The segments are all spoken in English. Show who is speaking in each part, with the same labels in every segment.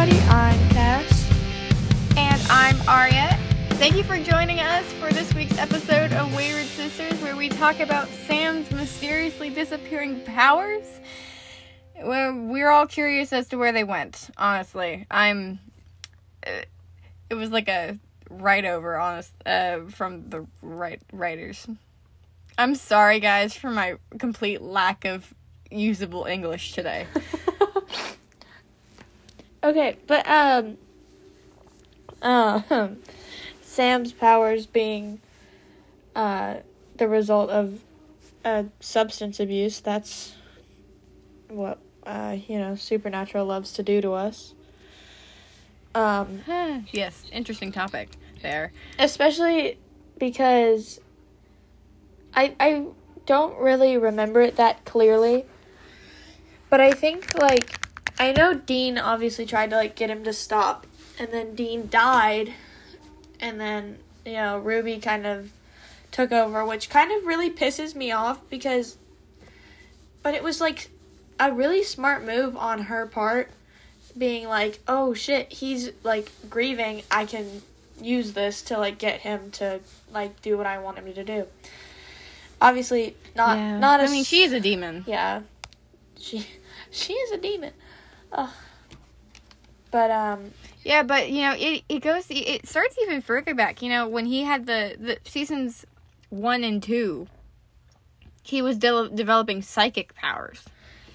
Speaker 1: everybody. I'm Cas.
Speaker 2: And I'm Arya. Thank you for joining us for this week's episode of Wayward Sisters, where we talk about Sam's mysteriously disappearing powers. Well, we're all curious as to where they went, honestly. I'm. Uh, it was like a write over, honest, uh, from the right writers. I'm sorry, guys, for my complete lack of usable English today.
Speaker 1: Okay, but um, uh, Sam's powers being uh the result of uh substance abuse. That's what uh you know supernatural loves to do to us. Um,
Speaker 2: yes, interesting topic there.
Speaker 1: especially because I I don't really remember it that clearly. But I think like I know Dean obviously tried to like get him to stop and then Dean died and then you know Ruby kind of took over which kind of really pisses me off because but it was like a really smart move on her part being like oh shit he's like grieving I can use this to like get him to like do what I want him to do. Obviously, not
Speaker 2: Yeah.
Speaker 1: not
Speaker 2: I mean, she is a demon.
Speaker 1: yeah, she she is a demon. Ugh. But um,
Speaker 2: Yeah, but you know, it it goes it starts even further back. You know, when he had the the seasons one and two, he was de- developing psychic powers.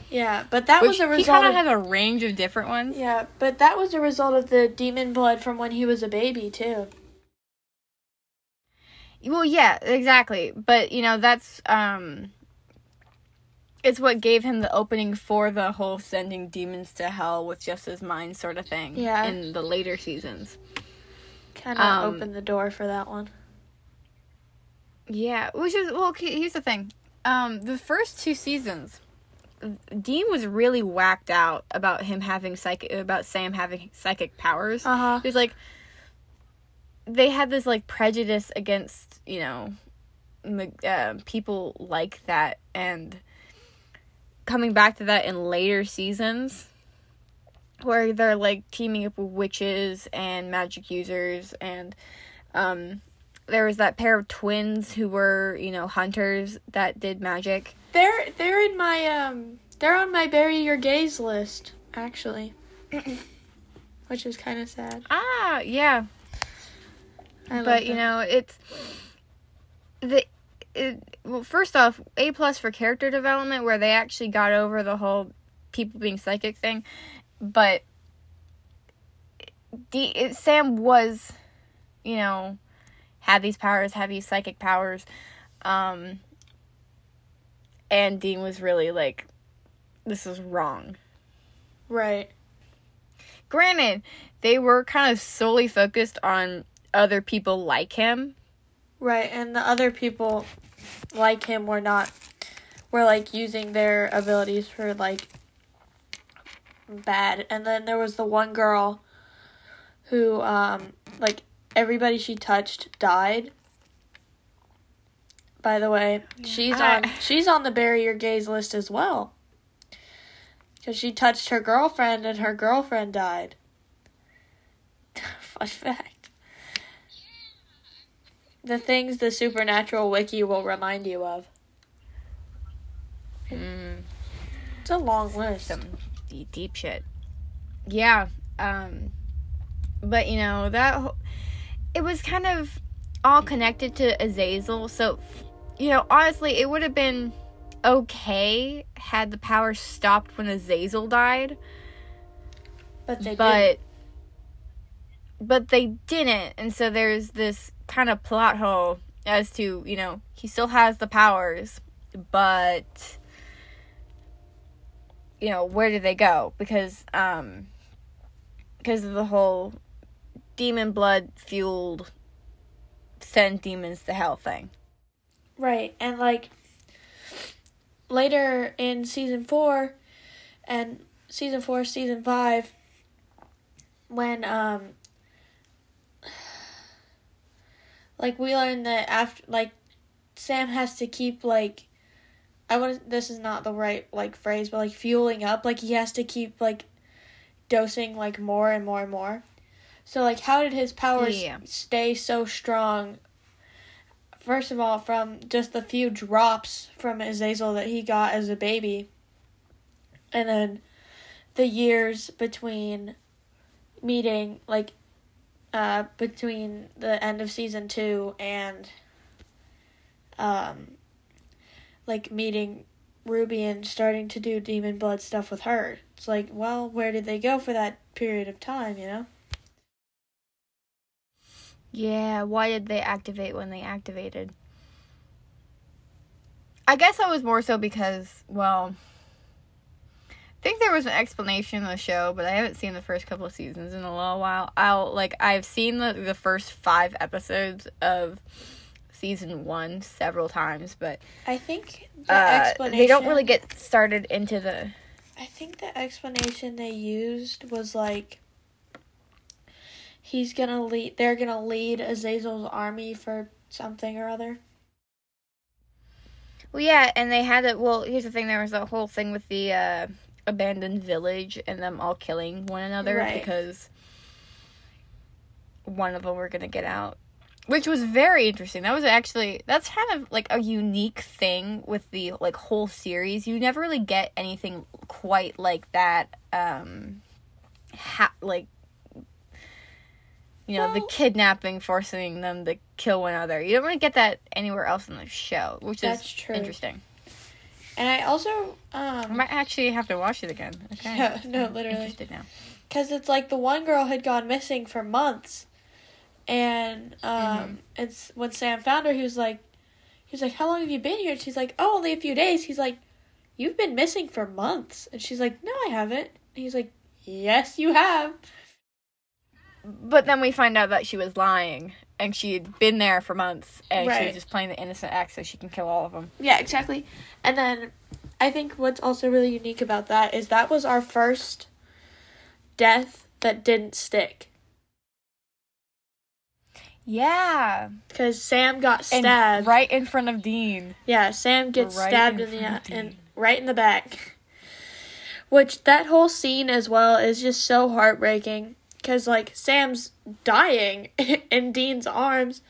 Speaker 1: yeah, but that
Speaker 2: Which
Speaker 1: was a result.
Speaker 2: he kind
Speaker 1: Of,
Speaker 2: has a range of different ones.
Speaker 1: yeah, but that was a result of the demon blood from when he was a baby too.
Speaker 2: Well, yeah, exactly. But you know, that's um, it's what gave him the opening for the whole sending demons to hell with just his mind sort of thing.
Speaker 1: Yeah.
Speaker 2: In the later seasons.
Speaker 1: Kind of
Speaker 2: Um,
Speaker 1: opened the door for that one.
Speaker 2: Yeah, which is well. Here's the thing: um, the first two seasons, Dean was really whacked out about him having psychic, about Sam having psychic powers.
Speaker 1: Uh huh.
Speaker 2: He was like, they had this like prejudice against you know, uh, people like that, and coming back to that in later seasons, where they're like teaming up with witches and magic users, and um, there was that pair of twins who were you know hunters that did magic.
Speaker 1: They're they're in my um they're on my bury your gays list actually, which is kind of sad.
Speaker 2: Ah, yeah.
Speaker 1: I
Speaker 2: but you know it's the it, well first off a plus for character development where they actually got over the whole people being psychic thing but D, it, sam was you know had these powers had these psychic powers um and dean was really like this is wrong
Speaker 1: right.
Speaker 2: granted they were kind of solely focused on other people like him
Speaker 1: Right, and the other people like him were not were like using their abilities for like bad. And then there was the one girl who um like everybody she touched died. By the way, she's
Speaker 2: I-
Speaker 1: on she's on the bury your gays list as well. Cuz she touched her girlfriend and her girlfriend died. Fun fact. The things the supernatural wiki will remind you of.
Speaker 2: mm.
Speaker 1: It's a long list.
Speaker 2: some deep, deep shit. Yeah. Um but you know, that whole, it was kind of all connected to Azazel, so you know, honestly, it would have been okay had the power stopped when Azazel died,
Speaker 1: But they
Speaker 2: but but they didn't, and so there's this kind of plot hole as to, you know, he still has the powers, but you know, where did they go? Because um because of the whole demon blood fueled send demons to hell thing.
Speaker 1: Right, and like later in season four and season four, season five, when um like we learned that after like Sam has to keep like I want this is not the right like phrase, but like fueling up, like he has to keep like dosing like more and more and more. So like how did his powers
Speaker 2: Yeah.
Speaker 1: stay so strong? First of all, from just the few drops from Azazel that he got as a baby. And then the years between meeting like uh between the end of season 2 and um like meeting Ruby and starting to do demon blood stuff with her. It's like, well, where did they go for that period of time, you know?
Speaker 2: Yeah, why did they activate when they activated? I guess that was more so because, well, I think there was an explanation in the show, but I haven't seen the first couple of seasons in a little while. I'll like I've seen the the first 5 episodes of season 1 several times, but
Speaker 1: I think the
Speaker 2: uh,
Speaker 1: explanation
Speaker 2: they don't really get started into the
Speaker 1: I think the explanation they used was like he's gonna lead they're gonna lead Azazel's army for something or other.
Speaker 2: Well, yeah, and they had it. Well, here's the thing: there was a whole thing with the uh, abandoned village and them all killing one another
Speaker 1: Right.
Speaker 2: because one of them were gonna get out, which was very interesting. That was actually that's kind of like a unique thing with the like whole series. You never really get anything quite like that. Um, ha- like you know, the kidnapping, forcing them to kill one another. You don't really get that anywhere else in the show, which
Speaker 1: That's
Speaker 2: is
Speaker 1: true.
Speaker 2: interesting.
Speaker 1: And I also
Speaker 2: I
Speaker 1: um
Speaker 2: might actually have to watch it again. Okay.
Speaker 1: Yeah, no,
Speaker 2: I'm
Speaker 1: literally.
Speaker 2: Interested now.
Speaker 1: because it's like the one girl had gone missing for months, and um,
Speaker 2: Mm-hmm.
Speaker 1: it's when Sam found her, he was like, he was like, "How long have you been here?" And she's like, "Oh, only a few days." He's like, "You've been missing for months," and she's like, "No, I haven't." And he's like, "Yes, you have."
Speaker 2: But then we find out that she was lying and she had been there for months and she was just playing the innocent act so she can kill all of them.
Speaker 1: Yeah, exactly. And then I think what's also really unique about that is that was our first death that didn't stick
Speaker 2: Yeah.
Speaker 1: because Sam got
Speaker 2: And
Speaker 1: stabbed.
Speaker 2: right in front of Dean.
Speaker 1: Yeah, Sam gets
Speaker 2: Right
Speaker 1: stabbed
Speaker 2: in
Speaker 1: in, the in, right in the back. Which that whole scene as well is just so heartbreaking cuz like Sam's dying in Dean's arms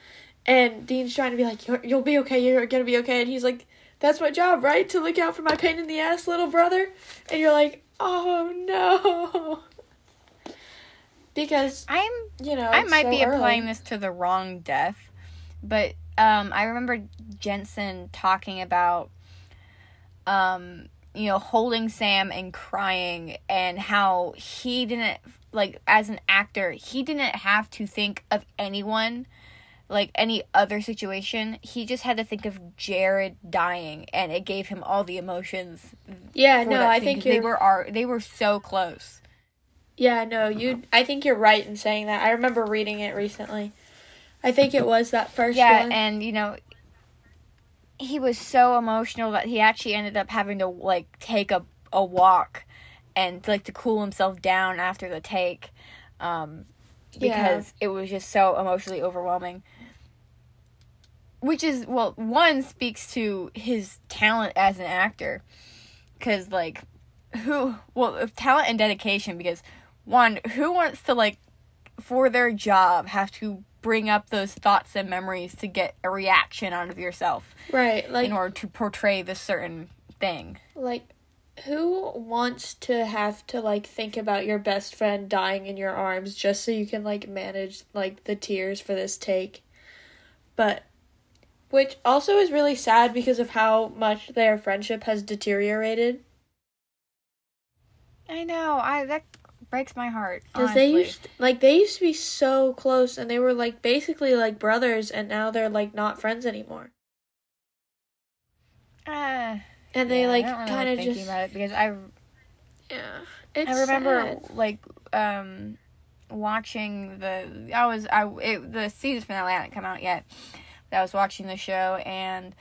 Speaker 1: and Dean's trying to be like You're, you'll be okay, you're going to be okay and he's like that's my job, right? To look out for my pain in the ass little brother. And you're like, "Oh no." Because,
Speaker 2: I'm
Speaker 1: you know,
Speaker 2: I might
Speaker 1: so
Speaker 2: be
Speaker 1: early.
Speaker 2: applying this to the wrong death, but um, I remember Jensen talking about, um, you know, holding Sam and crying, and how he didn't like as an actor, he didn't have to think of anyone, like any other situation. He just had to think of Jared dying, and it gave him all the emotions.
Speaker 1: Yeah, no, I think
Speaker 2: they were are they were so close.
Speaker 1: Yeah, no, you. I think you're right in saying that. I remember reading it recently. I think it was that first
Speaker 2: yeah
Speaker 1: one.
Speaker 2: and you know he was so emotional that he actually ended up having to like take a, a walk and like to cool himself down after the take um
Speaker 1: Yeah.
Speaker 2: because it was just so emotionally overwhelming which is well one speaks to his talent as an actor because like who well talent and dedication because one who wants to like for their job have to bring up those thoughts and memories to get a reaction out of yourself
Speaker 1: right, like
Speaker 2: in order to portray this certain thing
Speaker 1: like who wants to have to like think about your best friend dying in your arms just so you can like manage like the tears for this take? But which also is really sad because of how much their friendship has deteriorated.
Speaker 2: i know i that breaks my heart
Speaker 1: Because they used like they used to be so close and they were like basically like brothers and now they're like not friends anymore.
Speaker 2: uh,
Speaker 1: And they
Speaker 2: yeah,
Speaker 1: like
Speaker 2: really
Speaker 1: kind of just
Speaker 2: about it because i
Speaker 1: yeah. It's
Speaker 2: I remember
Speaker 1: sad.
Speaker 2: like um watching the I was I it, the season finale hadn't come out yet. But I was watching the show and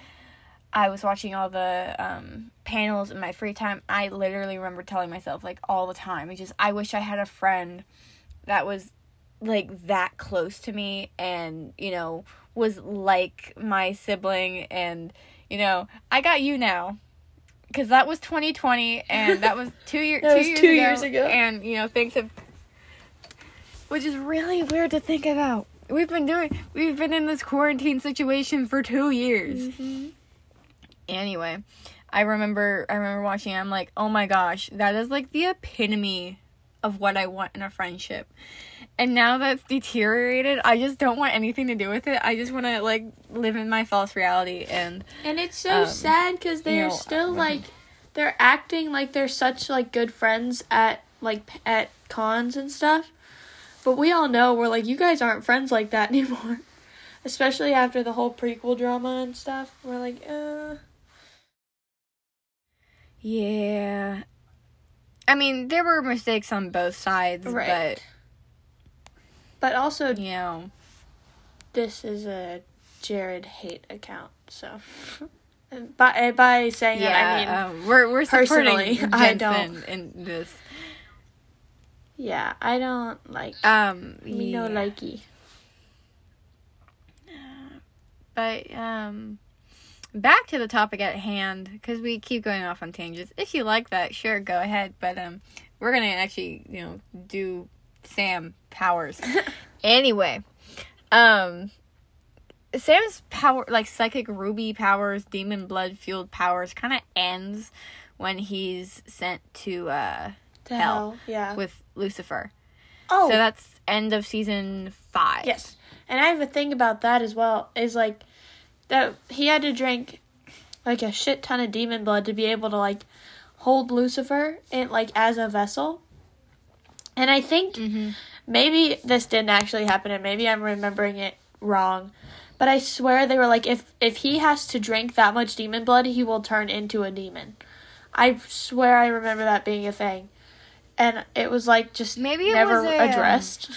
Speaker 2: I was watching all the um panels in my free time. I literally remember telling myself like all the time, it's just I wish I had a friend that was like that close to me and, you know, was like my sibling and you know, I got you now because that was 2020 and that was two years
Speaker 1: That
Speaker 2: two,
Speaker 1: was
Speaker 2: years,
Speaker 1: two
Speaker 2: ago,
Speaker 1: years ago.
Speaker 2: and you know things have which is really weird to think about we've been doing we've been in this quarantine situation for two years anyway i remember i remember watching it i'm like oh my gosh that is like the epitome of what i want in a friendship and now that's deteriorated i just don't want anything to do with it i just want to like live in my false reality and
Speaker 1: And it's so
Speaker 2: Um,
Speaker 1: sad because they're
Speaker 2: know,
Speaker 1: still
Speaker 2: um,
Speaker 1: like they're acting like they're such like good friends at like at cons and stuff. But we all know we're like you guys aren't friends like that anymore. Especially after the whole prequel drama and stuff. We're like, uh
Speaker 2: Yeah. I mean, there were mistakes on both sides,
Speaker 1: Right. But also
Speaker 2: you know,
Speaker 1: this is a Jared hate account, so by by saying
Speaker 2: yeah,
Speaker 1: that I mean
Speaker 2: um, we're we're supporting
Speaker 1: personally,
Speaker 2: Jensen
Speaker 1: I don't.
Speaker 2: in this.
Speaker 1: yeah, I don't like
Speaker 2: Um,
Speaker 1: me no
Speaker 2: yeah.
Speaker 1: likey.
Speaker 2: But um, back to the topic at hand because we keep going off on tangents. If you like that, sure, go ahead. But um, we're gonna actually, you know, do Sam powers anyway. Um, Sam's power, like psychic ruby powers, demon blood fueled powers, kind of ends when he's sent to uh
Speaker 1: To
Speaker 2: Hell.
Speaker 1: hell, yeah.
Speaker 2: with Lucifer.
Speaker 1: oh,
Speaker 2: So that's end of season five.
Speaker 1: Yes. And I have a thing about that as well. Is like that he had to drink like a shit ton of demon blood to be able to like hold Lucifer in like as a vessel. And I think
Speaker 2: Mm-hmm.
Speaker 1: maybe this didn't actually happen and maybe I'm remembering it wrong. But I swear they were like if if he has to drink that much demon blood, he will turn into a demon. I swear I remember that being a thing. And it was like just
Speaker 2: Maybe it
Speaker 1: never
Speaker 2: was a, um,
Speaker 1: addressed.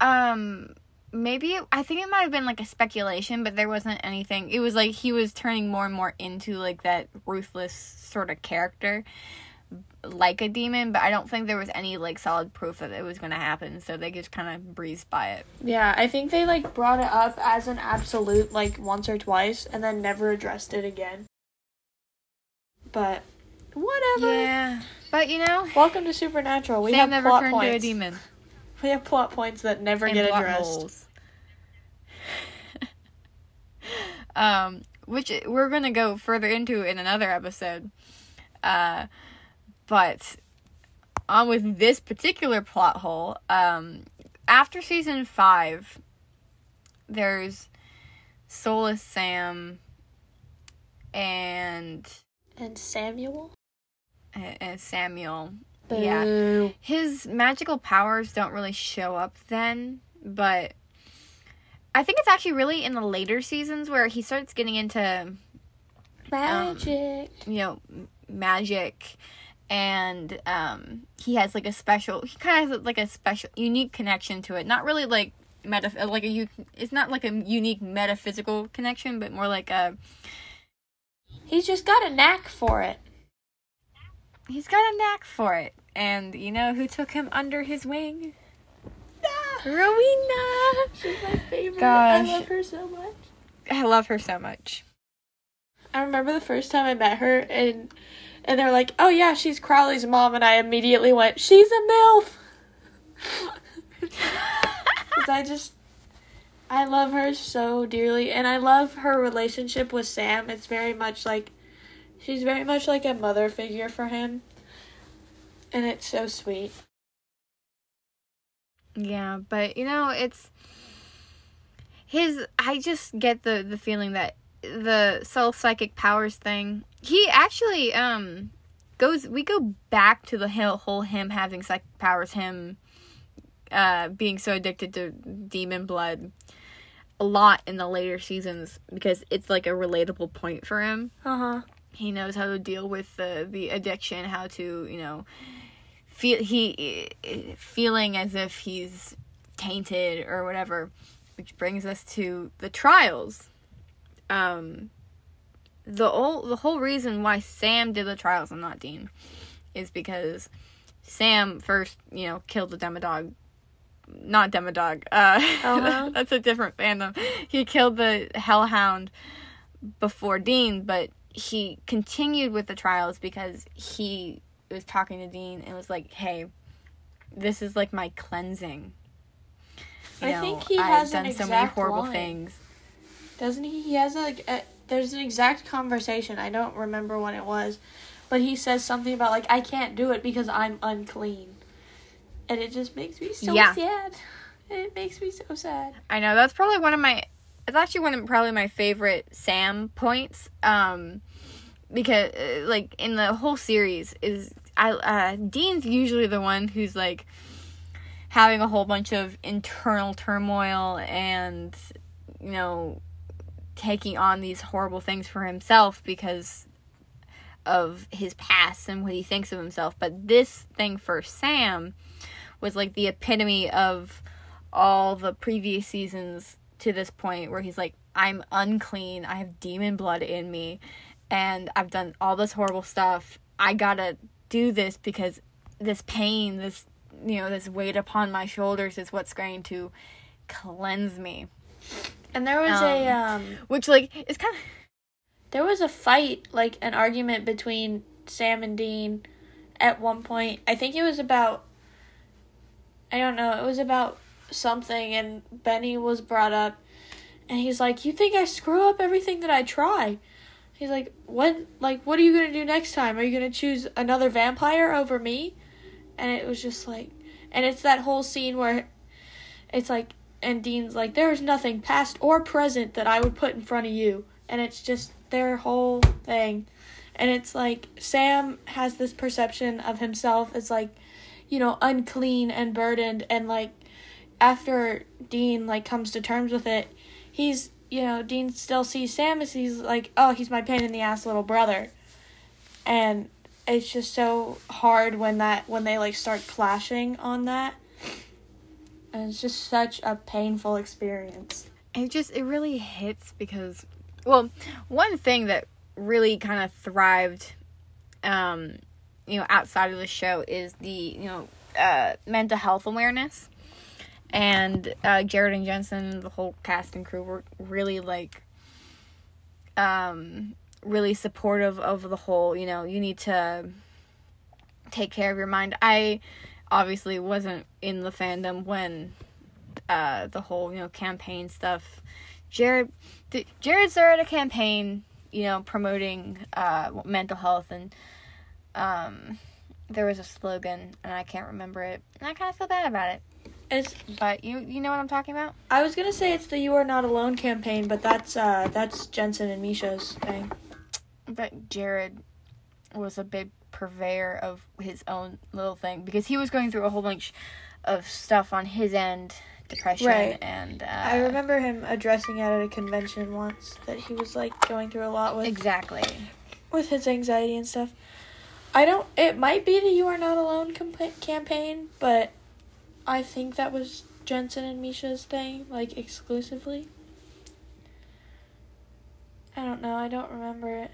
Speaker 2: Um, maybe it, I think it might have been like a speculation, but there wasn't anything. It was like he was turning more and more into like that ruthless sort of character, like a demon. But I don't think there was any like solid proof that it was going to happen. So they just kind of breezed by it.
Speaker 1: Yeah, I think they like brought it up as an absolute like once or twice and then never addressed it again. But whatever.
Speaker 2: Yeah, but you know,
Speaker 1: Welcome to Supernatural. We
Speaker 2: Sam
Speaker 1: have
Speaker 2: never
Speaker 1: plot
Speaker 2: turned
Speaker 1: points.
Speaker 2: to a demon.
Speaker 1: We have plot points that never
Speaker 2: and
Speaker 1: get
Speaker 2: plot
Speaker 1: addressed.
Speaker 2: holes. um, which we're gonna go further into in another episode. Uh, but on with this particular plot hole. Um, after season five, there's Soulless Sam and
Speaker 1: And Samuel.
Speaker 2: uh, Samuel.
Speaker 1: Boo.
Speaker 2: Yeah. his magical powers don't really show up then, but I think it's actually really in the later seasons where he starts getting into,
Speaker 1: Magic.
Speaker 2: you know, magic and um he has like a special he kind of has like a special unique connection to it. Not really like meta like a it's not like a unique metaphysical connection, but more like a
Speaker 1: He's just got a knack for it.
Speaker 2: he's got a knack for it. And you know who took him under his wing? Rowena.
Speaker 1: She's my favorite.
Speaker 2: Gosh.
Speaker 1: I love her so much.
Speaker 2: I love her so much.
Speaker 1: I remember the first time I met her and and they're like, "Oh yeah, she's Crowley's mom," and I immediately went, "She's a milf." Cuz I just I love her so dearly and I love her relationship with Sam. It's very much like she's very much like a mother figure for him. And it's so sweet.
Speaker 2: Yeah, but you know, it's his I just get the the feeling that the soul psychic powers thing. He actually um goes we go back to the whole whole him having psychic powers, him uh being so addicted to demon blood a lot in the later seasons because it's like a relatable point for him.
Speaker 1: Uh-huh.
Speaker 2: he knows how to deal with the the addiction how to you know feel he feeling as if he's tainted or whatever which brings us to the trials. Um the whole the whole reason why Sam did the trials and not Dean is because Sam first you know killed the demodog not demodog uh
Speaker 1: Uh-huh.
Speaker 2: that's a different fandom. He killed the hellhound before Dean, but he continued with the trials because he was talking to Dean and was like, "Hey, this is like my cleansing." You
Speaker 1: I
Speaker 2: know,
Speaker 1: think he
Speaker 2: I've
Speaker 1: has
Speaker 2: done so many horrible
Speaker 1: line.
Speaker 2: things.
Speaker 1: Doesn't he? He has like a, there's an exact conversation. I don't remember when it was, but he says something about like I can't do it because I'm unclean, and it just makes me so
Speaker 2: Yeah.
Speaker 1: sad. It makes me so sad.
Speaker 2: I know that's probably one of my. It's actually one of probably my favorite Sam points. Um, because uh, like in the whole series is I uh, Dean's usually the one who's like having a whole bunch of internal turmoil and you know taking on these horrible things for himself because of his past and what he thinks of himself. But this thing for Sam was like the epitome of all the previous seasons to this point where he's like I'm unclean, I have demon blood in me and I've done all this horrible stuff. I got to do this because this pain, this you know, this weight upon my shoulders is what's going to cleanse me.
Speaker 1: And there was a um
Speaker 2: Which like is kind of
Speaker 1: there was a fight like an argument between Sam and Dean at one point. I think it was about I don't know, it was about something and Benny was brought up and he's like, "You think I screw up everything that I try?" He's like, "What? like what are you to do next time? Are you to choose another vampire over me?" And it was just like and it's that whole scene where it's like and Dean's like, "There is nothing past or present that I would put in front of you." And it's just their whole thing. And it's like Sam has this perception of himself as like, you know, unclean and burdened and like after Dean like comes to terms with it, he's you know, Dean still sees Sam as he's like, oh, he's my pain in the ass little brother. And it's just so hard when that when they like start clashing on that. And it's just such a painful experience.
Speaker 2: it just it really hits because well one thing that really kind of thrived um you know outside of the show is the you know uh mental health awareness and uh jared and jensen the whole cast and crew were really like um really supportive of the whole you know you need to take care of your mind. I obviously wasn't in the fandom when uh the whole you know campaign stuff. Jared th- jared started a campaign you know promoting uh mental health and um there was a slogan and i can't remember it and i kind of feel bad about it
Speaker 1: It's
Speaker 2: but you you know what i'm talking about
Speaker 1: I was gonna say it's the You Are Not Alone campaign, but that's uh that's Jensen and Misha's thing.
Speaker 2: but jared was a big purveyor of his own little thing because he was going through a whole bunch of stuff on his end depression
Speaker 1: Right.
Speaker 2: and uh,
Speaker 1: I remember him addressing it at a convention once that he was like going through a lot with
Speaker 2: exactly
Speaker 1: with his anxiety and stuff. I don't. It might be the You Are Not Alone compa- campaign, but I think that was Jensen and Misha's thing, like exclusively. I don't know. I don't remember it.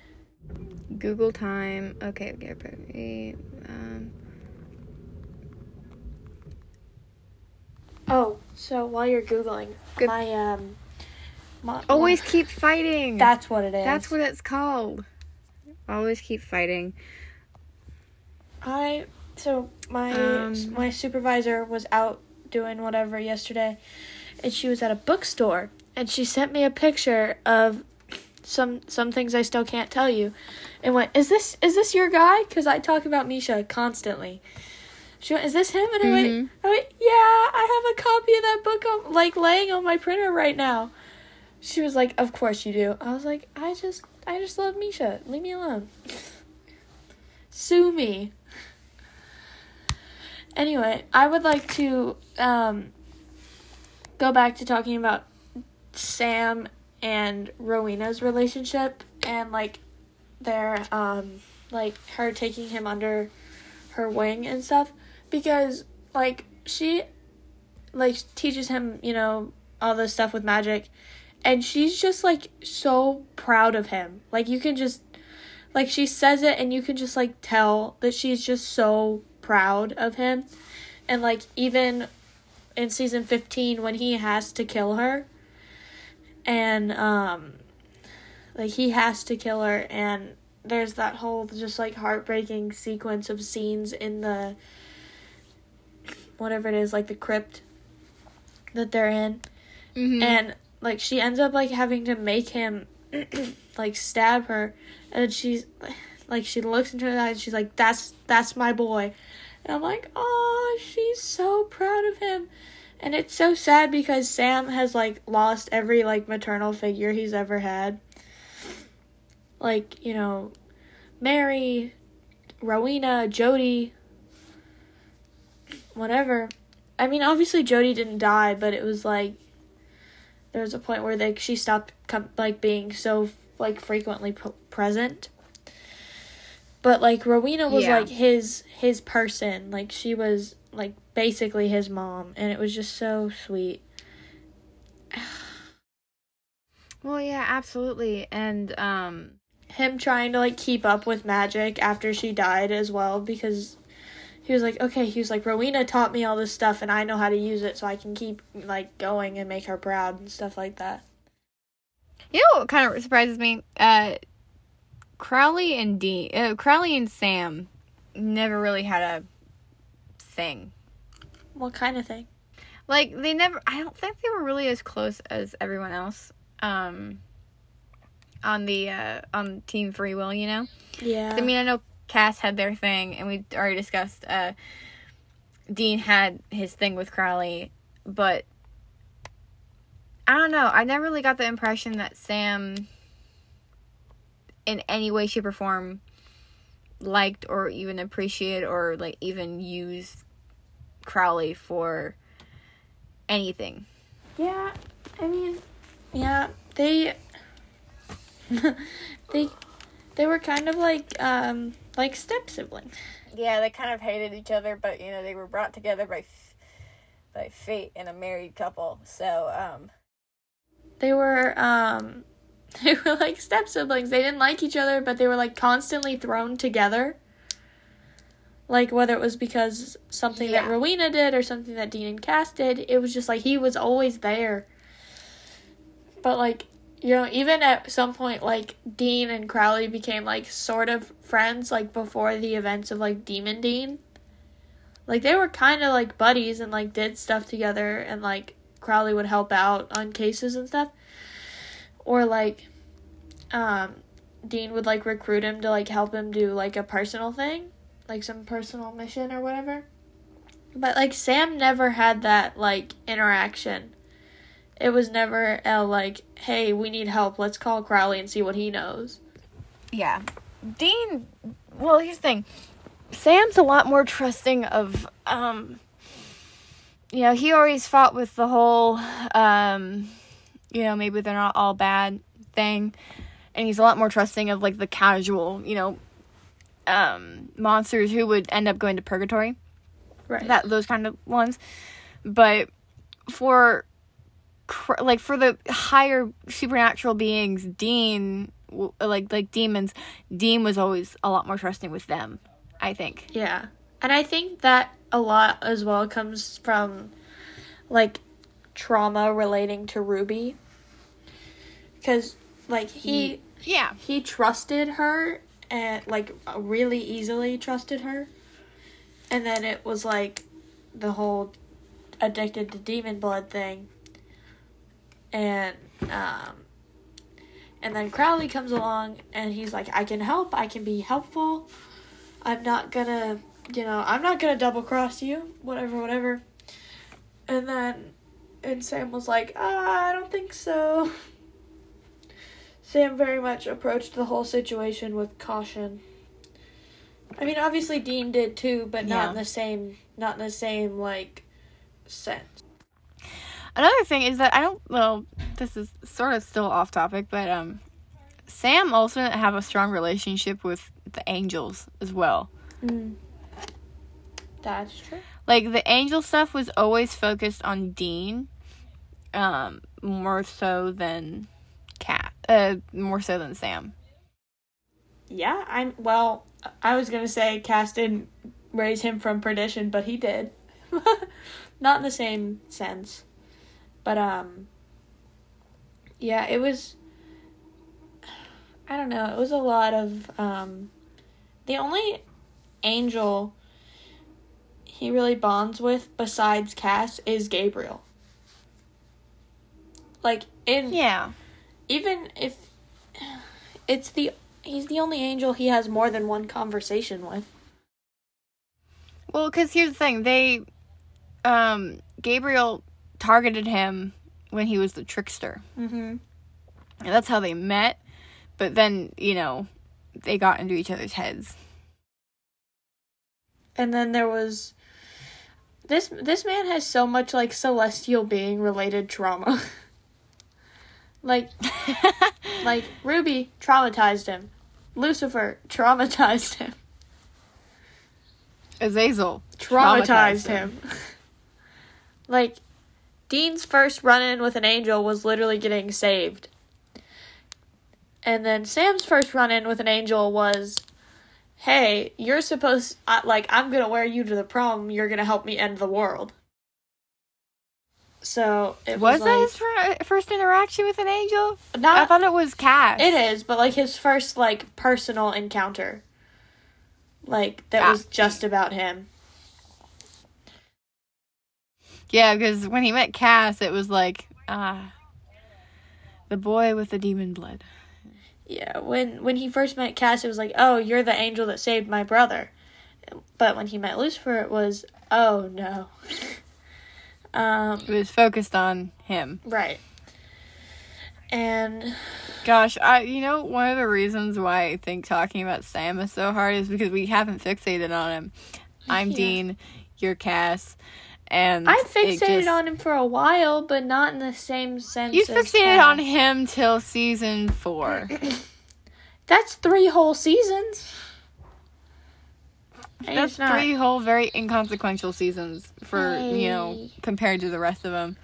Speaker 2: Google time. Okay, okay, okay. Um,
Speaker 1: Oh, so while you're googling,
Speaker 2: Good.
Speaker 1: my um, my,
Speaker 2: always keep fighting.
Speaker 1: That's what it is.
Speaker 2: That's what it's called. Always keep fighting.
Speaker 1: I so my
Speaker 2: Um,
Speaker 1: my supervisor was out doing whatever yesterday, and she was at a bookstore, and she sent me a picture of some some things I still can't tell you, and went, "Is this is this your guy?" Because I talk about Misha constantly. She went, "Is this him?" And I went,
Speaker 2: Mhm.
Speaker 1: I went, "Yeah, I have a copy of that book on, like laying on my printer right now." She was like, "Of course you do." I was like, "I just I just love Misha. Leave me alone." Sue me. Anyway, I would like to um, go back to talking about Sam and Rowena's relationship and like their um like her taking him under her wing and stuff because like she like teaches him, you know, all this stuff with magic and she's just like so proud of him. Like you can just like she says it and you can just like tell that she's just so proud of him and like even in season 15 when he has to kill her and um Like he has to kill her and there's that whole just like heartbreaking sequence of scenes in the whatever it is, like the crypt that they're in.
Speaker 2: Mhm.
Speaker 1: And like she ends up like having to make him like stab her and she's like she looks into his eyes and she's like that's that's my boy. And i'm like oh she's so proud of him. And it's so sad because sam has like lost every like maternal figure he's ever had. Like you know mary rowena jody whatever. I mean obviously jody didn't die but it was like there was a point where like she stopped com- like being so like frequently p- present but like rowena was
Speaker 2: Yeah.
Speaker 1: like his his person like she was like basically his mom and it was just so sweet
Speaker 2: well, yeah, absolutely. And um
Speaker 1: him trying to like keep up with magic after she died as well because he was like okay he was like rowena taught me all this stuff and i know how to use it so i can keep like going and make her proud and stuff like that
Speaker 2: You know what kind of surprises me? Uh, Crowley and Dean, uh, Crowley and Sam, never really had a thing.
Speaker 1: what kind of thing
Speaker 2: Like they never. I don't think they were really as close as everyone else. Um, on the uh, on Team Free Will, you know.
Speaker 1: yeah
Speaker 2: I mean, I know Cass had their thing, and we already discussed. Uh, Dean had his thing with Crowley, but I don't know. I never really got the impression that Sam, in any way, shape, or form, liked or even appreciated or like even used Crowley for anything.
Speaker 1: Yeah, I mean, yeah, they they they were kind of like um like step siblings.
Speaker 2: Yeah, they kind of hated each other, but you know they were brought together by by fate and a married couple. So, um,
Speaker 1: They were um they were like step siblings. They didn't like each other, but they were like constantly thrown together. Like whether it was because something that Rowena did or something that Dean and Cass did, it was just like he was always there. But like you know, even at some point, like Dean and Crowley became like sort of friends, like before the events of like Demon Dean. Like they were kind of like buddies and like did stuff together, and like Crowley would help out on cases and stuff. Or like, um, Dean would like recruit him to like help him do like a personal thing, like some personal mission or whatever. But like Sam never had that like interaction. It was never a like, hey, we need help. Let's call Crowley and see what he knows.
Speaker 2: yeah, Dean. Well, here's the thing. Sam's a lot more trusting of um. You know, he always fought with the whole, um, you know, maybe they're not all bad thing, and he's a lot more trusting of like the casual, you know, um, monsters who would end up going to purgatory.
Speaker 1: Right.
Speaker 2: that those kind of ones but for cr- like for the higher supernatural beings dean like like demons dean was always a lot more trusting with them i think
Speaker 1: Yeah. And I think that a lot as well comes from like trauma relating to Ruby. Cuz like he
Speaker 2: yeah
Speaker 1: he trusted her and like really easily trusted her. And then it was like the whole addicted to demon blood thing. And um and then Crowley comes along and he's like I can help, I can be helpful. I'm not gonna, you know, I'm not gonna double cross you, whatever, whatever. And then, and Sam was like, ah, I don't think so. Sam very much approached the whole situation with caution. I mean, obviously Dean did too, but not
Speaker 2: Yeah.
Speaker 1: in the same, not in the same like sense.
Speaker 2: another thing is that i don't well this is sort of still off topic but um sam also didn't have a strong relationship with the angels as well
Speaker 1: Mm. That's true.
Speaker 2: like the angel stuff was always focused on Dean, um, more so than uh, more so than Sam.
Speaker 1: Yeah, I'm. Well, I was gonna say Cass didn't raise him from perdition, but he did. Not in the same sense, but um. Yeah, it was. I don't know. It was a lot of um the only angel he really bonds with besides Cass is Gabriel. Like in
Speaker 2: Yeah.
Speaker 1: Even if it's the he's the only angel he has more than one conversation with.
Speaker 2: Well, because here's the thing: they, um, Gabriel targeted him when he was the trickster.
Speaker 1: Mm-hmm.
Speaker 2: And that's how they met. But then, you know, they got into each other's heads.
Speaker 1: And then there was this this man has so much like celestial being related trauma. like like Ruby traumatized him. Lucifer traumatized him.
Speaker 2: Azazel
Speaker 1: Traumatized, him. like Dean's first run in with an angel was literally getting saved. And then Sam's first run in with an angel was hey, you're supposed like I'm going to wear you to the prom, you're going to help me end the world. So, it
Speaker 2: Was
Speaker 1: was,
Speaker 2: that
Speaker 1: like,
Speaker 2: his fir- first interaction with an angel? I thought it was Cass.
Speaker 1: It is, but like his first like personal encounter. Like that
Speaker 2: Ah.
Speaker 1: was just about him.
Speaker 2: Yeah, because when he met Cass, it was like, ah, the boy with the demon blood.
Speaker 1: Yeah, when when he first met Cass, it was like, "Oh, you're the angel that saved my brother." But when he met Lucifer, it was, "Oh no." um,
Speaker 2: It was focused on him.
Speaker 1: right. And
Speaker 2: Gosh, I you know one of the reasons why I think talking about Sam is so hard is because we haven't fixated on him. I'm
Speaker 1: Yeah.
Speaker 2: Dean, you're Cass, and
Speaker 1: I fixated
Speaker 2: just-
Speaker 1: on him for a while, but not in the same sense.
Speaker 2: You fixated on him till season four.
Speaker 1: That's three whole seasons.
Speaker 2: That's
Speaker 1: not-
Speaker 2: three whole very inconsequential seasons for you know compared to the rest of them.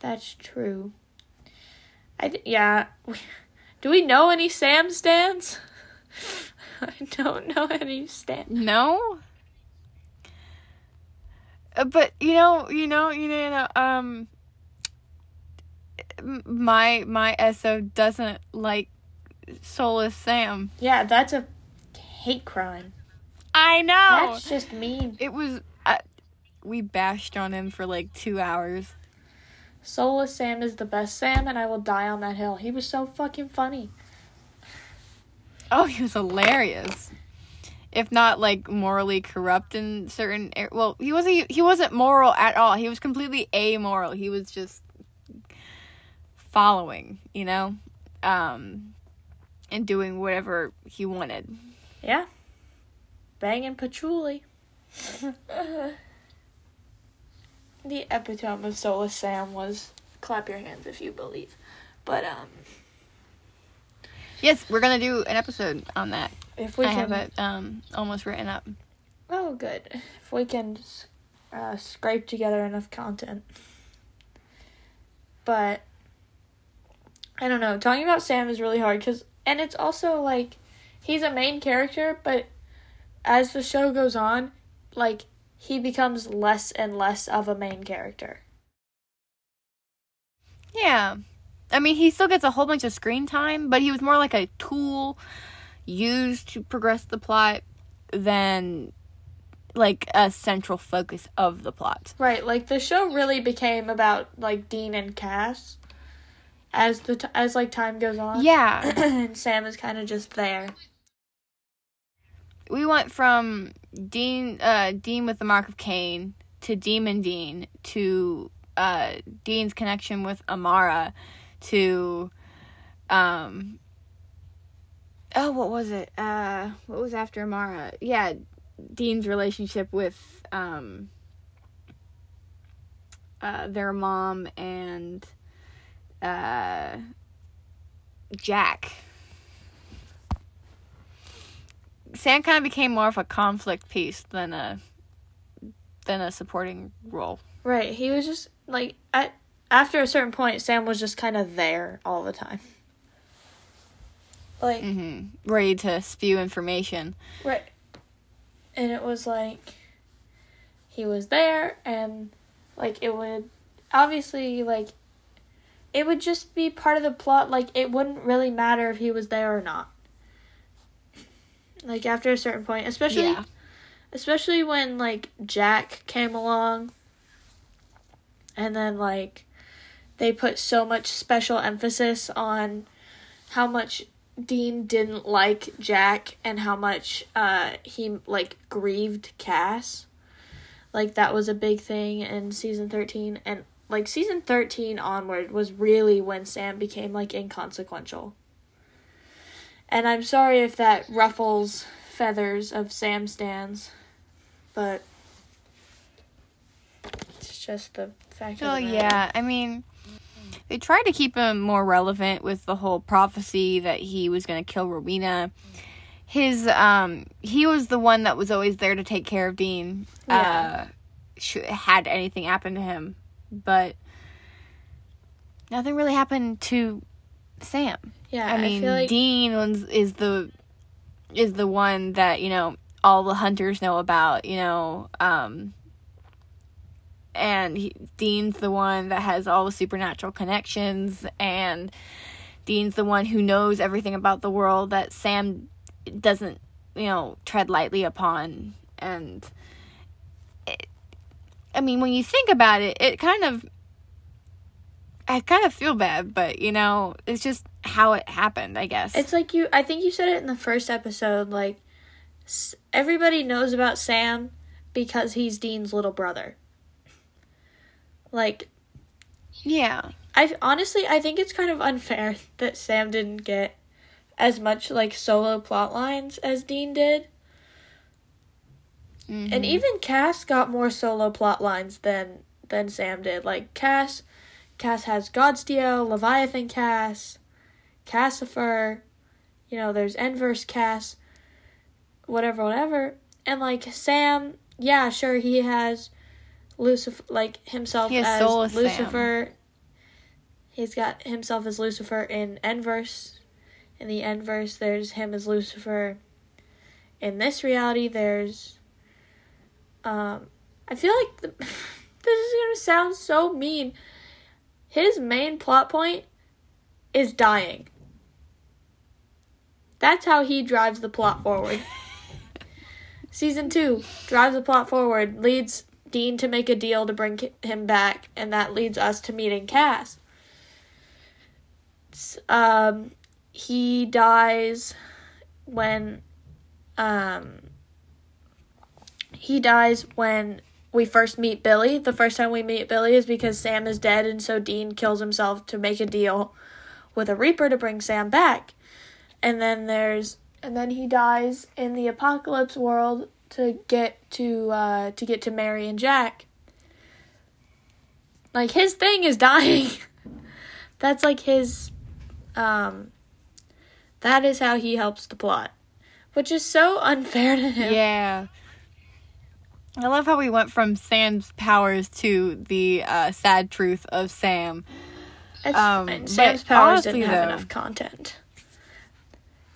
Speaker 1: That's true. I d- yeah. Do we know any Sam stans? I don't know any Stan.
Speaker 2: No. Uh, But you know, you know, you know, you know, um, my my SO doesn't like soulless Sam.
Speaker 1: Yeah, that's a hate crime.
Speaker 2: I know.
Speaker 1: That's just mean.
Speaker 2: It was. Uh, we bashed on him for like two hours.
Speaker 1: Soulless Sam is the best Sam, and I will die on that hill. He was so fucking funny.
Speaker 2: Oh, he was hilarious. If not like morally corrupt in certain, ar- well, he wasn't. He wasn't moral at all. He was completely amoral. He was just following, you know, um, and doing whatever he wanted.
Speaker 1: Yeah. Banging patchouli. the epitome of Soulless Sam was clap your hands if you believe. But um
Speaker 2: Yes, we're gonna do an episode on that.
Speaker 1: if we
Speaker 2: I
Speaker 1: can
Speaker 2: have it um almost written up.
Speaker 1: Oh, good. If we can uh, scrape together enough content. But I don't know. Talking about Sam is really hard because, and it's also like he's a main character, but as the show goes on, like he becomes less and less of a main character.
Speaker 2: Yeah. I mean, he still gets a whole bunch of screen time, but he was more like a tool used to progress the plot than like a central focus of the plot.
Speaker 1: Right. Like the show really became about like Dean and Cass as the t- as like time goes on.
Speaker 2: Yeah.
Speaker 1: and Sam is kind of just there.
Speaker 2: We went from Dean uh Dean with the mark of Cain to Demon Dean to uh Dean's connection with Amara to um oh what was it? Uh what was after Amara? Yeah Dean's relationship with um uh their mom and uh Jack Sam kind of became more of a conflict piece than a than a supporting role.
Speaker 1: Right. He was just like at after a certain point, Sam was just kind of there all the time. Like
Speaker 2: hmm Ready to spew information.
Speaker 1: right, and it was like he was there, and like it would obviously like it would just be part of the plot. Like it wouldn't really matter if he was there or not. Like after a certain point, especially
Speaker 2: Yeah.
Speaker 1: especially when like Jack came along and then like they put so much special emphasis on how much Dean didn't like Jack and how much uh he like grieved Cas. Like that was a big thing in season 13 and like season 13 onward was really when Sam became like inconsequential. And I'm sorry if that ruffles feathers of Sam stans, but it's just the fact
Speaker 2: Oh yeah, I mean, they tried to keep him more relevant with the whole prophecy that he was going to kill Rowena. His um, he was the one that was always there to take care of Dean.
Speaker 1: Yeah.
Speaker 2: Uh, had anything happen to him, but nothing really happened to Sam.
Speaker 1: Yeah,
Speaker 2: I mean,
Speaker 1: feel like
Speaker 2: Dean is the is the one that you know all the hunters know about. You know, um, and he, Dean's the one that has all the supernatural connections, and Dean's the one who knows everything about the world that Sam doesn't, you know, tread lightly upon. And it, I mean, when you think about it, it kind of I kind of feel bad, but you know, it's just how it happened, I guess.
Speaker 1: It's like you. I think you said it in the first episode. Like everybody knows about Sam because he's Dean's little brother. Like
Speaker 2: yeah.
Speaker 1: I honestly, I think it's kind of unfair that Sam didn't get as much like solo plot lines as Dean did,
Speaker 2: Mhm.
Speaker 1: and even Cas got more solo plot lines than than Sam did. Like Cas, Cas has God's Godstiel, Leviathan Cas, Casifer, you know, there's Enverse Cas, whatever, whatever. And like Sam, yeah, sure, he has Lucifer, like himself as
Speaker 2: Soulless Sam.
Speaker 1: Lucifer. He's got himself as Lucifer in Enverse. In the Enverse, there's him as Lucifer. In this reality, there's. Um, I feel like the, this is gonna sound so mean. His main plot point is dying. That's how he drives the plot forward. Season 2 drives the plot forward, leads Dean to make a deal to bring him back, and that leads us to meeting Cas. Um, he dies when. Um, he dies when we first meet Billie. The first time we meet Billie is because Sam is dead, and so Dean kills himself to make a deal with a Reaper to bring Sam back. And then there's and then he dies in the apocalypse world to get to uh to get to Mary and Jack. Like his thing is dying. That's like his um that is how he helps the plot. Which is so unfair to him.
Speaker 2: Yeah. I love how we went from Sam's powers to the uh, sad truth of Sam.
Speaker 1: It's
Speaker 2: Um,
Speaker 1: fine. Sam's powers
Speaker 2: honestly,
Speaker 1: didn't have
Speaker 2: though-
Speaker 1: enough content.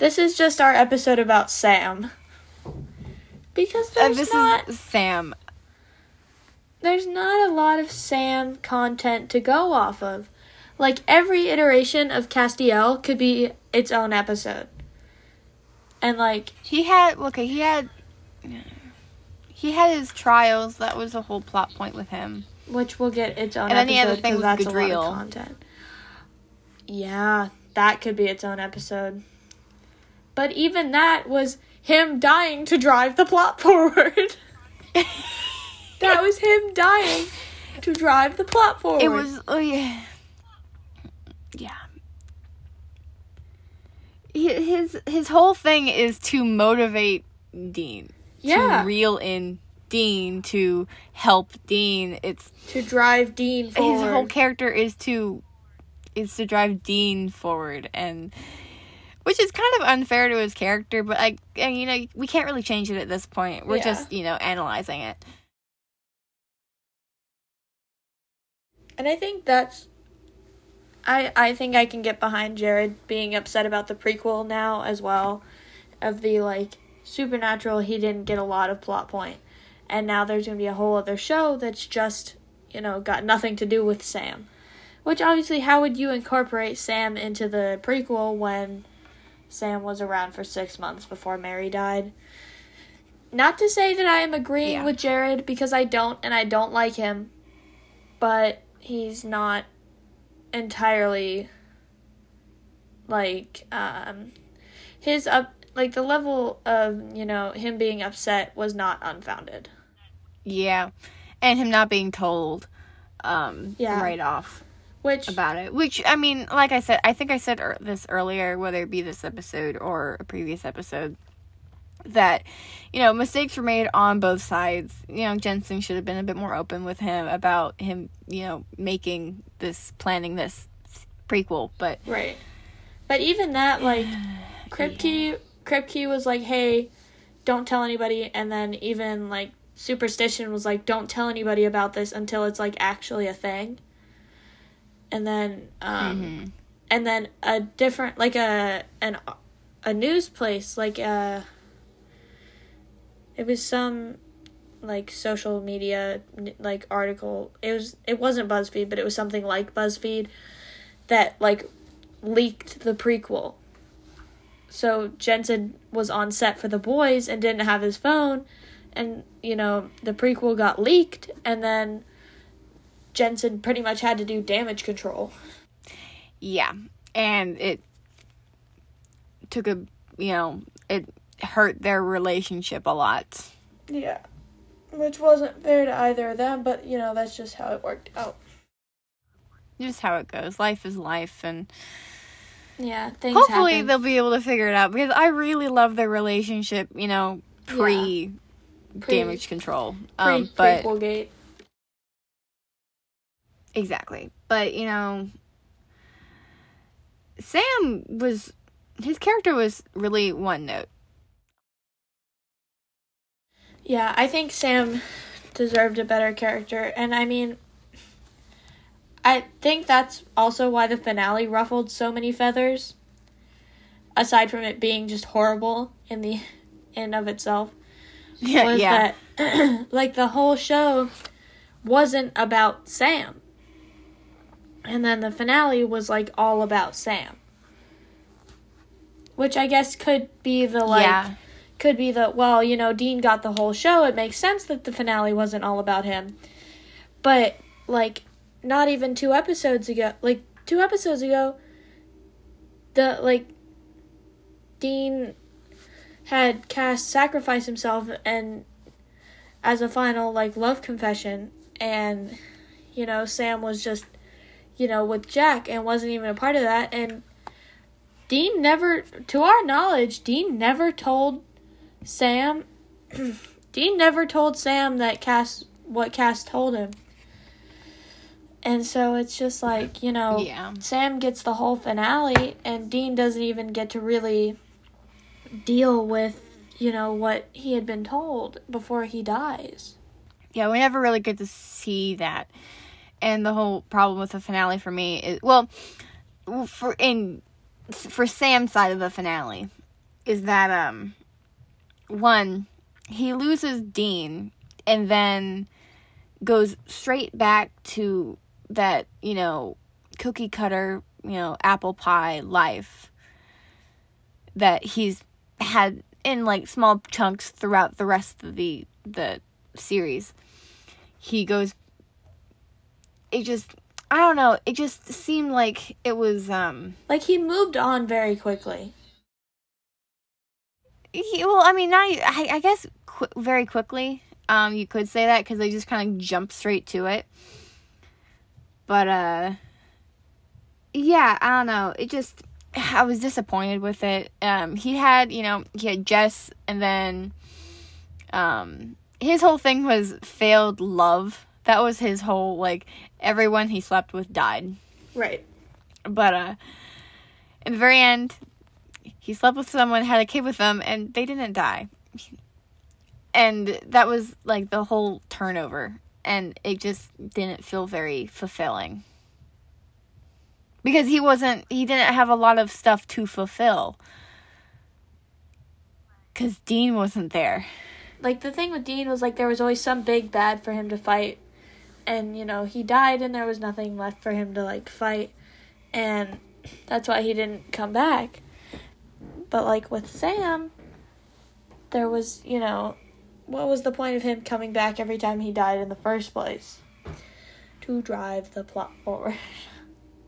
Speaker 1: This is just our episode about Sam. Because
Speaker 2: Uh,
Speaker 1: there's
Speaker 2: this
Speaker 1: not
Speaker 2: is Sam.
Speaker 1: there's not a lot of Sam content to go off of. Like every iteration of Castiel could be its own episode. And like
Speaker 2: He had okay. He had he had his trials. That was a whole plot point with him.
Speaker 1: which will get its own
Speaker 2: And then the
Speaker 1: episode
Speaker 2: other thing was
Speaker 1: that's a lot of content. Yeah, that could be its own episode. But even that was him dying to drive the plot forward. that was him dying to drive the plot forward.
Speaker 2: It was oh yeah, yeah. His his whole thing is to motivate Dean.
Speaker 1: yeah
Speaker 2: To reel in Dean to help Dean. It's
Speaker 1: to drive Dean forward.
Speaker 2: his whole character is to is to drive Dean forward and which is kind of unfair to his character, but like and, you know, we can't really change it at this point. We're
Speaker 1: Yeah.
Speaker 2: just, you know, analyzing it.
Speaker 1: And I think that's I I think I can get behind Jared being upset about the prequel now as well of the like supernatural he didn't get a lot of plot point. And now there's going to be a whole other show that's just, you know, got nothing to do with Sam. Which obviously how would you incorporate Sam into the prequel when Sam was around for six months before Mary died. Not to say that I am agreeing
Speaker 2: Yeah.
Speaker 1: with Jared because I don't and I don't like him, but he's not entirely like um his up like the level of you know him being upset was not unfounded.
Speaker 2: Yeah. And him not being told um
Speaker 1: Yeah.
Speaker 2: right off
Speaker 1: Which
Speaker 2: about it. Which I mean, like I said, I think I said ear- this earlier whether it be this episode or a previous episode that you know, mistakes were made on both sides. You know, Jensen should have been a bit more open with him about him, you know, making this planning this prequel, but
Speaker 1: Right. But even that, like, Kripke, Kripke was like, hey, don't tell anybody. And then even, like, Superstition was like, don't tell anybody about this until it's, like, actually a thing. And then, um, and then a different, like, a, an, a news place, like, uh, it was some, like, social media, like, article. It was, it wasn't BuzzFeed, but it was something like BuzzFeed that, like, leaked the prequel. So Jensen was on set for the boys and didn't have his phone and you know, the prequel got leaked and then Jensen pretty much had to do damage control.
Speaker 2: yeah. And it took a, you know, it hurt their relationship a lot.
Speaker 1: Yeah. Which wasn't fair to either of them, but you know, that's just how it worked out.
Speaker 2: Just how it goes. Life is life and
Speaker 1: Yeah, things
Speaker 2: hopefully
Speaker 1: happen.
Speaker 2: they'll be able to figure it out because I really love their relationship, you know, pre
Speaker 1: Pre-
Speaker 2: damage control.
Speaker 1: Pre-
Speaker 2: Um but
Speaker 1: gate.
Speaker 2: Exactly. But, you know, Sam was his character was really one note.
Speaker 1: Yeah, I think Sam deserved a better character. And I mean, I think that's also why the finale ruffled so many feathers. Aside from it being just horrible in the in of itself,
Speaker 2: Yeah,
Speaker 1: was
Speaker 2: yeah.
Speaker 1: that like the whole show wasn't about Sam. And then the finale was like all about Sam. Which I guess could be the like
Speaker 2: yeah.
Speaker 1: could be the well, you know, Dean got the whole show. It makes sense that the finale wasn't all about him. But like not even two episodes ago, like two episodes ago, the like Dean had Cas sacrifice himself and as a final like love confession and you know, Sam was just you know, with Jack and wasn't even a part of that and Dean never, to our knowledge, Dean never told Sam. Dean never told Sam that Cas what Cas told him. And so it's just like, you know,
Speaker 2: Yeah.
Speaker 1: Sam gets the whole finale and Dean doesn't even get to really deal with, you know, what he had been told before he dies.
Speaker 2: Yeah, we never really get to see that. And the whole problem with the finale for me is well, for in for Sam's side of the finale is that um one he loses Dean and then goes straight back to that, you know, cookie cutter, you know, apple pie life that he's had in like small chunks throughout the rest of the the series. He goes it just I don't know, it just seemed like it was um
Speaker 1: Like he moved on very quickly.
Speaker 2: he, well, I mean, not e- I, I guess qu- very quickly. Um, you could say that because they just kind of jump straight to it. But uh, yeah, I don't know. It just I was disappointed with it. Um, he had you know he had Jess, and then um, his whole thing was failed love. That was his whole like everyone he slept with died.
Speaker 1: Right.
Speaker 2: But uh, in the very end, he slept with someone, had a kid with them, and they didn't die. And that was like the whole turnover, and it just didn't feel very fulfilling. Because he wasn't, he didn't have a lot of stuff to fulfill. Because Dean wasn't there.
Speaker 1: like the thing with Dean was like there was always some big bad for him to fight and you know he died and there was nothing left for him to like fight and that's why he didn't come back But like with Sam, there was, you know, what was the point of him coming back every time he died in the first place? To drive the plot forward.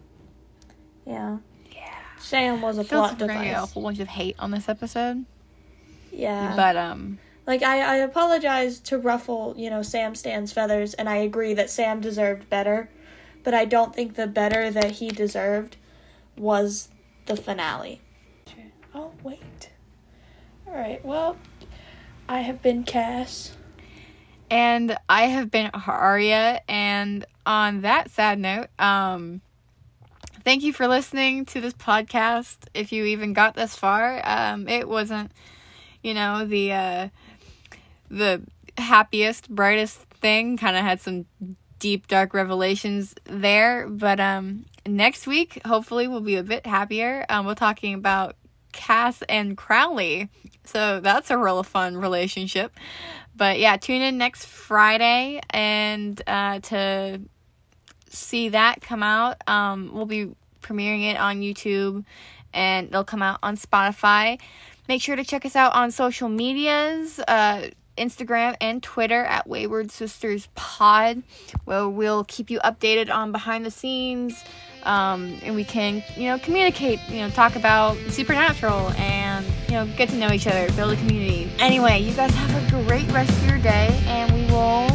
Speaker 1: yeah.
Speaker 2: Yeah.
Speaker 1: Sam was a plot
Speaker 2: gonna a whole bunch of hate on this episode.
Speaker 1: Yeah.
Speaker 2: But um
Speaker 1: Like I, I apologize to ruffle, you know, Sam Stan's feathers, and I agree that Sam deserved better, but I don't think the better that he deserved was the finale. Oh wait. All right. Well, I have been Cas.
Speaker 2: and I have been Arya and on that sad note, um thank you for listening to this podcast if you even got this far. Um it wasn't you know the uh the happiest brightest thing kind of had some deep dark revelations there. But um next week hopefully we'll be a bit happier. Um we're talking about cas and crowley. So that's a real fun relationship. But yeah tune in next friday and uh to see that come out. Um we'll be premiering it on youtube and it'll come out on spotify. Make sure to check us out on social medias. Uh Instagram and Twitter at Wayward Sisters Pod, where we'll keep you updated on behind the scenes, um, and we can, you know, communicate, you know, talk about supernatural, and you know, get to know each other, build a community. Anyway, you guys have a great rest of your day, and we will